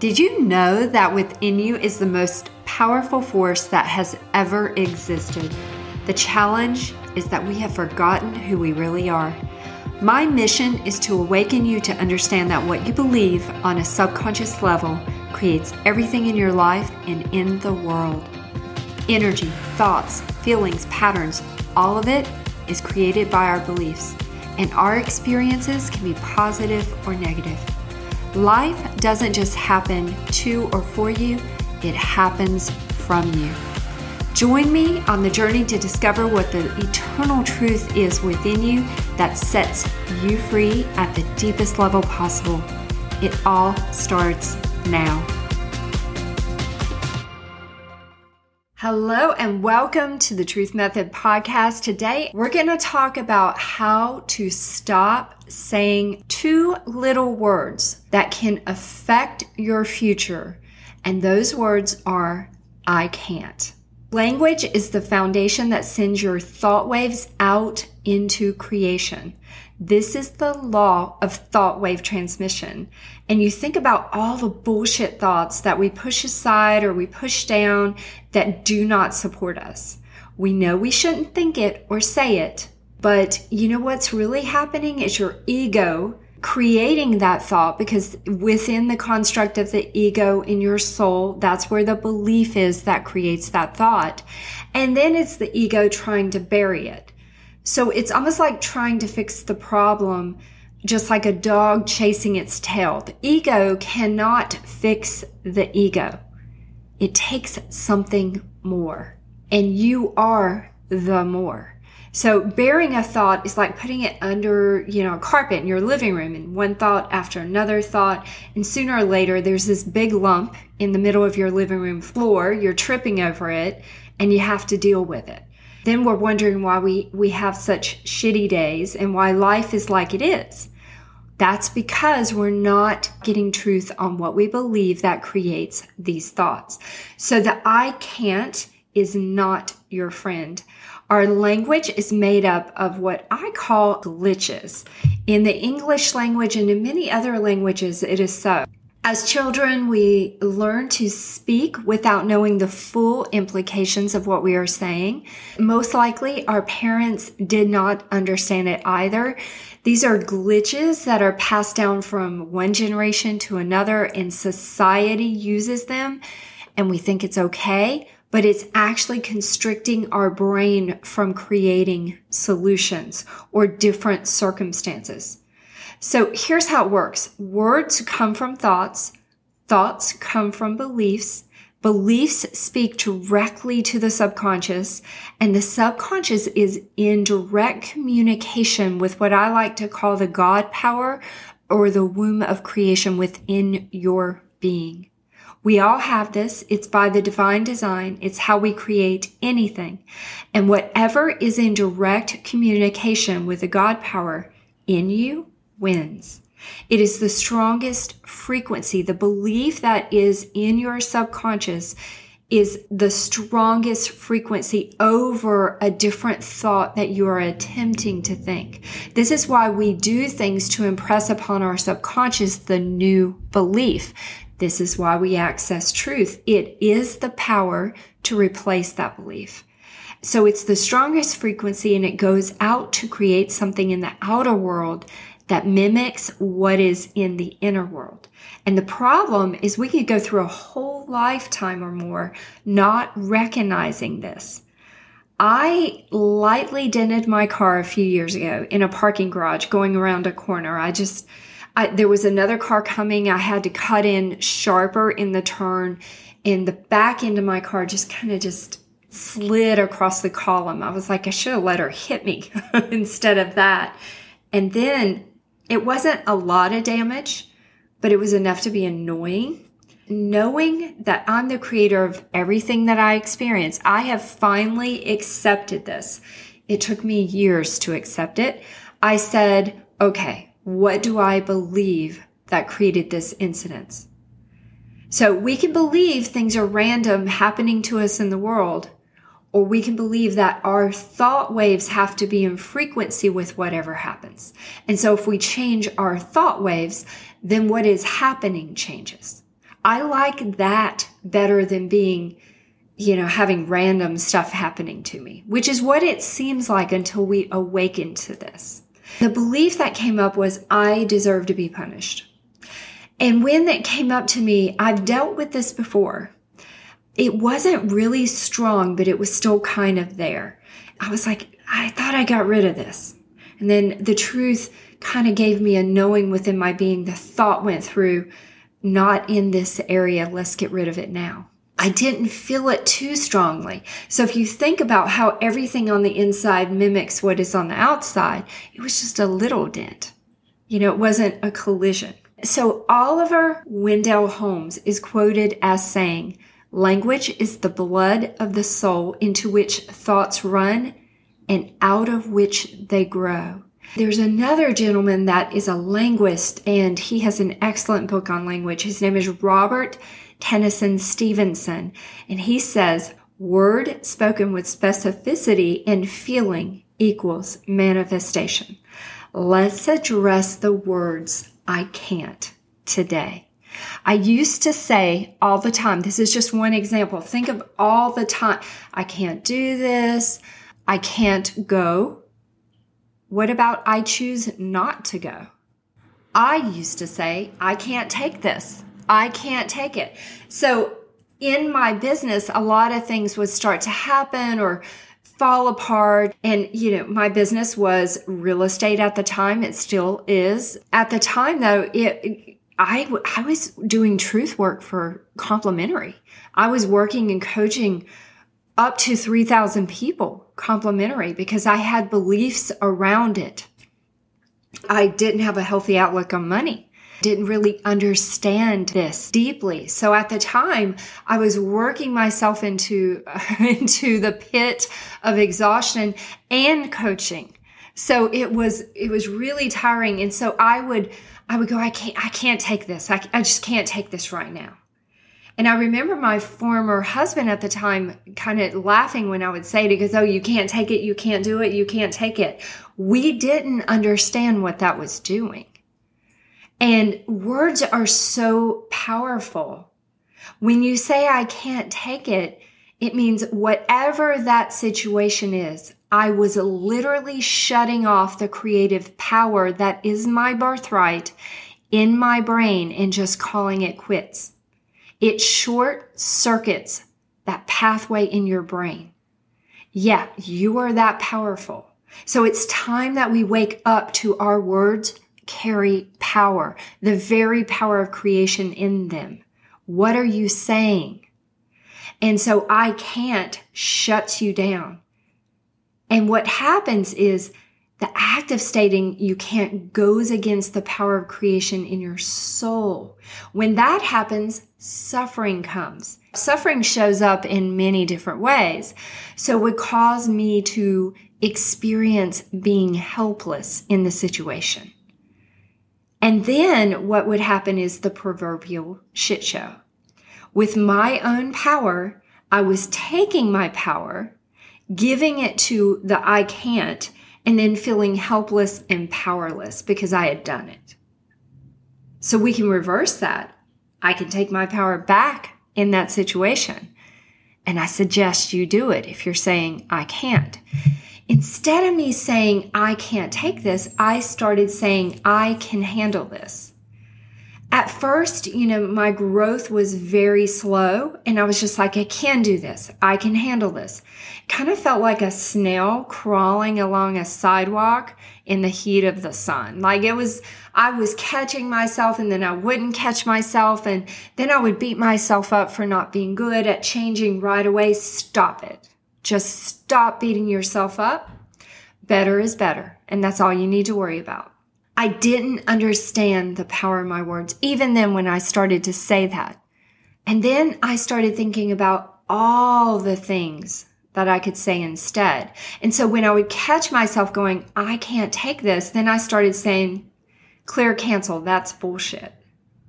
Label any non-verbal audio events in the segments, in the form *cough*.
Did you know that within you is the most powerful force that has ever existed? The challenge is that we have forgotten who we really are. My mission is to awaken you to understand that what you believe on a subconscious level creates everything in your life and in the world. Energy, thoughts, feelings, patterns, all of it is created by our beliefs, and our experiences can be positive or negative. Life doesn't just happen to or for you, it happens from you. Join me on the journey to discover what the eternal truth is within you that sets you free at the deepest level possible. It all starts now. Hello, and welcome to the Truth Method podcast. Today, we're going to talk about how to stop saying two little words that can affect your future. And those words are, I can't. Language is the foundation that sends your thought waves out into creation. This is the law of thought wave transmission. And you think about all the bullshit thoughts that we push aside or we push down that do not support us. We know we shouldn't think it or say it, but you know what's really happening is your ego creating that thought because within the construct of the ego in your soul, that's where the belief is that creates that thought. And then it's the ego trying to bury it. So it's almost like trying to fix the problem, just like a dog chasing its tail. The ego cannot fix the ego. It takes something more. And you are the more. So bearing a thought is like putting it under, you know, a carpet in your living room and one thought after another thought. And sooner or later, there's this big lump in the middle of your living room floor. You're tripping over it and you have to deal with it then we're wondering why we, we have such shitty days and why life is like it is. That's because we're not getting truth on what we believe that creates these thoughts. So the I can't is not your friend. Our language is made up of what I call glitches. In the English language and in many other languages, it is so. As children, we learn to speak without knowing the full implications of what we are saying. Most likely, our parents did not understand it either. These are glitches that are passed down from one generation to another, and society uses them, and we think it's okay, but it's actually constricting our brain from creating solutions or different circumstances. So here's how it works. Words come from thoughts. Thoughts come from beliefs. Beliefs speak directly to the subconscious and the subconscious is in direct communication with what I like to call the God power or the womb of creation within your being. We all have this. It's by the divine design. It's how we create anything. And whatever is in direct communication with the God power in you wins. It is the strongest frequency. The belief that is in your subconscious is the strongest frequency over a different thought that you are attempting to think. This is why we do things to impress upon our subconscious the new belief. This is why we access truth. It is the power to replace that belief. So it's the strongest frequency and it goes out to create something in the outer world that mimics what is in the inner world. And the problem is we could go through a whole lifetime or more not recognizing this. I lightly dented my car a few years ago in a parking garage going around a corner. I just, I, there was another car coming. I had to cut in sharper in the turn and the back end of my car just kind of just slid across the column. I was like, I should have let her hit me *laughs* instead of that. And then it wasn't a lot of damage, but it was enough to be annoying. Knowing that I'm the creator of everything that I experience, I have finally accepted this. It took me years to accept it. I said, okay, what do I believe that created this incident? So we can believe things are random happening to us in the world, or we can believe that our thought waves have to be in frequency with whatever happens. And so if we change our thought waves, then what is happening changes. I like that better than being, you know, having random stuff happening to me, which is what it seems like until we awaken to this. The belief that came up was I deserve to be punished. And when that came up to me, I've dealt with this before it wasn't really strong, but it was still kind of there. I was like, I thought I got rid of this. And then the truth kind of gave me a knowing within my being. The thought went through, not in this area. Let's get rid of it now. I didn't feel it too strongly. So if you think about how everything on the inside mimics what is on the outside, it was just a little dent. You know, it wasn't a collision. So Oliver Wendell Holmes is quoted as saying, Language is the blood of the soul into which thoughts run and out of which they grow. There's another gentleman that is a linguist and he has an excellent book on language. His name is Robert Tennyson Stevenson. And he says, word spoken with specificity and feeling equals manifestation. Let's address the words I can't today. I used to say all the time, this is just one example. Think of all the time. I can't do this. I can't go. What about I choose not to go? I used to say, I can't take this. I can't take it. So in my business, a lot of things would start to happen or fall apart. And, you know, my business was real estate at the time. It still is. At the time, though, it, I, I was doing truth work for complimentary. I was working and coaching up to 3,000 people complimentary because I had beliefs around it. I didn't have a healthy outlook on money. Didn't really understand this deeply. So at the time, I was working myself into, *laughs* into the pit of exhaustion and coaching. So it was, it was really tiring. And so I would, I would go, I can't, I can't take this. I, I just can't take this right now. And I remember my former husband at the time kind of laughing when I would say it. Goes, Oh, you can't take it. You can't do it. You can't take it. We didn't understand what that was doing. And words are so powerful. When you say, I can't take it, it means whatever that situation is, I was literally shutting off the creative power that is my birthright in my brain and just calling it quits. It short circuits that pathway in your brain. Yeah, you are that powerful. So it's time that we wake up to our words carry power, the very power of creation in them. What are you saying? And so I can't shuts you down. And what happens is the act of stating you can't goes against the power of creation in your soul. When that happens, suffering comes. Suffering shows up in many different ways. So it would cause me to experience being helpless in the situation. And then what would happen is the proverbial shit show. With my own power, I was taking my power giving it to the I can't, and then feeling helpless and powerless because I had done it. So we can reverse that. I can take my power back in that situation. And I suggest you do it if you're saying, I can't. Instead of me saying, I can't take this, I started saying, I can handle this at first, you know, my growth was very slow and I was just like, I can do this. I can handle this. Kind of felt like a snail crawling along a sidewalk in the heat of the sun. Like it was, I was catching myself and then I wouldn't catch myself and then I would beat myself up for not being good at changing right away. Stop it. Just stop beating yourself up. Better is better. And that's all you need to worry about. I didn't understand the power of my words, even then when I started to say that. And then I started thinking about all the things that I could say instead. And so when I would catch myself going, I can't take this, then I started saying, clear, cancel, that's bullshit.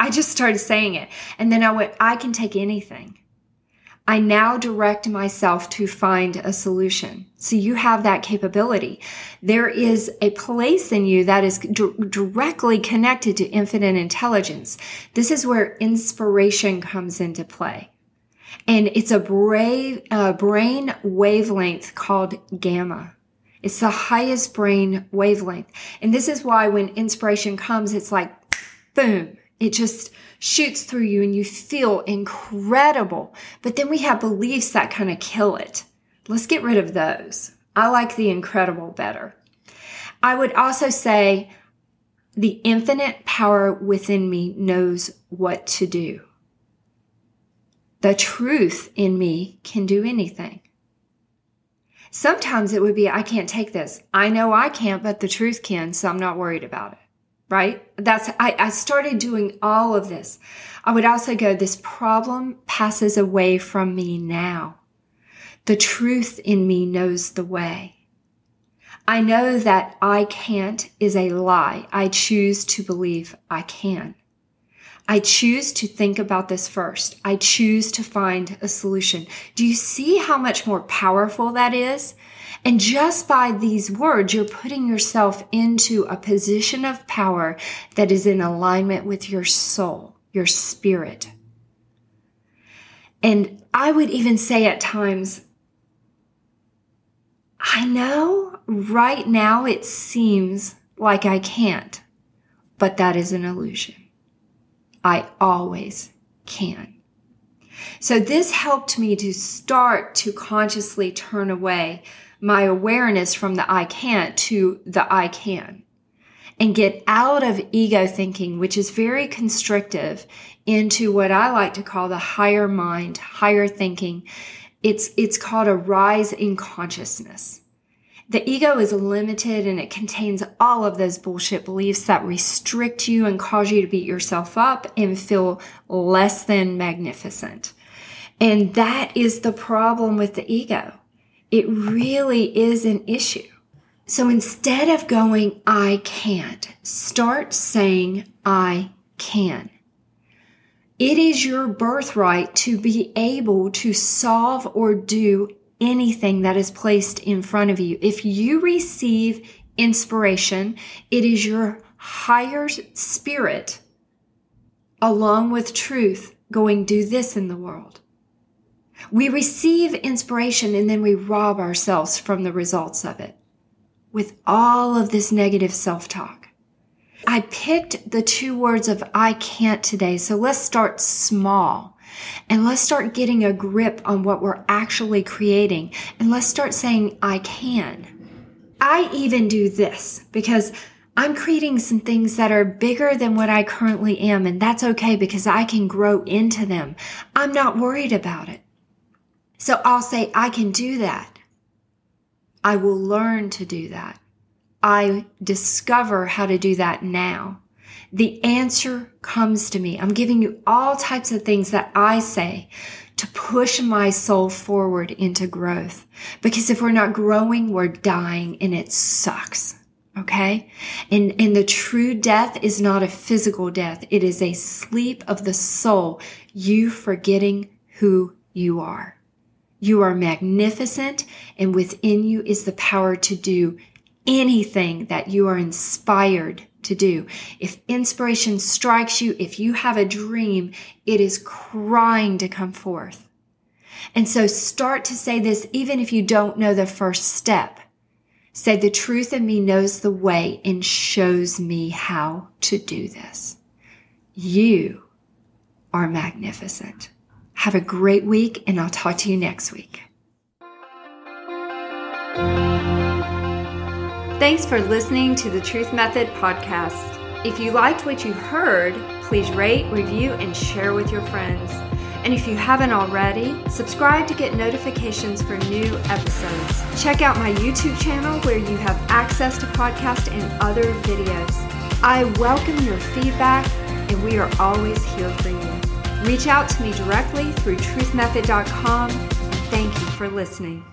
I just started saying it. And then I went, I can take anything. I now direct myself to find a solution. So you have that capability. There is a place in you that is d- directly connected to infinite intelligence. This is where inspiration comes into play. And it's a brave, uh, brain wavelength called gamma. It's the highest brain wavelength. And this is why when inspiration comes, it's like, boom, it just shoots through you and you feel incredible. But then we have beliefs that kind of kill it. Let's get rid of those. I like the incredible better. I would also say the infinite power within me knows what to do. The truth in me can do anything. Sometimes it would be, I can't take this. I know I can't, but the truth can, so I'm not worried about it right? That's, I, I started doing all of this. I would also go, this problem passes away from me now. The truth in me knows the way. I know that I can't is a lie. I choose to believe I can. I choose to think about this first. I choose to find a solution. Do you see how much more powerful that is? And just by these words, you're putting yourself into a position of power that is in alignment with your soul, your spirit. And I would even say at times, I know right now it seems like I can't, but that is an illusion. I always can. So this helped me to start to consciously turn away my awareness from the I can't to the I can and get out of ego thinking, which is very constrictive, into what I like to call the higher mind, higher thinking. It's, it's called a rise in consciousness. The ego is limited and it contains all of those bullshit beliefs that restrict you and cause you to beat yourself up and feel less than magnificent. And that is the problem with the ego it really is an issue. So instead of going, I can't, start saying, I can. It is your birthright to be able to solve or do anything that is placed in front of you. If you receive inspiration, it is your higher spirit along with truth going, do this in the world. We receive inspiration and then we rob ourselves from the results of it with all of this negative self talk. I picked the two words of I can't today. So let's start small and let's start getting a grip on what we're actually creating and let's start saying I can. I even do this because I'm creating some things that are bigger than what I currently am, and that's okay because I can grow into them. I'm not worried about it. So I'll say, I can do that. I will learn to do that. I discover how to do that now. The answer comes to me. I'm giving you all types of things that I say to push my soul forward into growth. Because if we're not growing, we're dying and it sucks. Okay. And, and the true death is not a physical death. It is a sleep of the soul, you forgetting who you are. You are magnificent, and within you is the power to do anything that you are inspired to do. If inspiration strikes you, if you have a dream, it is crying to come forth. And so start to say this even if you don't know the first step. Say, the truth in me knows the way and shows me how to do this. You are magnificent. Have a great week, and I'll talk to you next week. Thanks for listening to the Truth Method podcast. If you liked what you heard, please rate, review, and share with your friends. And if you haven't already, subscribe to get notifications for new episodes. Check out my YouTube channel where you have access to podcast and other videos. I welcome your feedback, and we are always here for you. Reach out to me directly through truthmethod.com. Thank you for listening.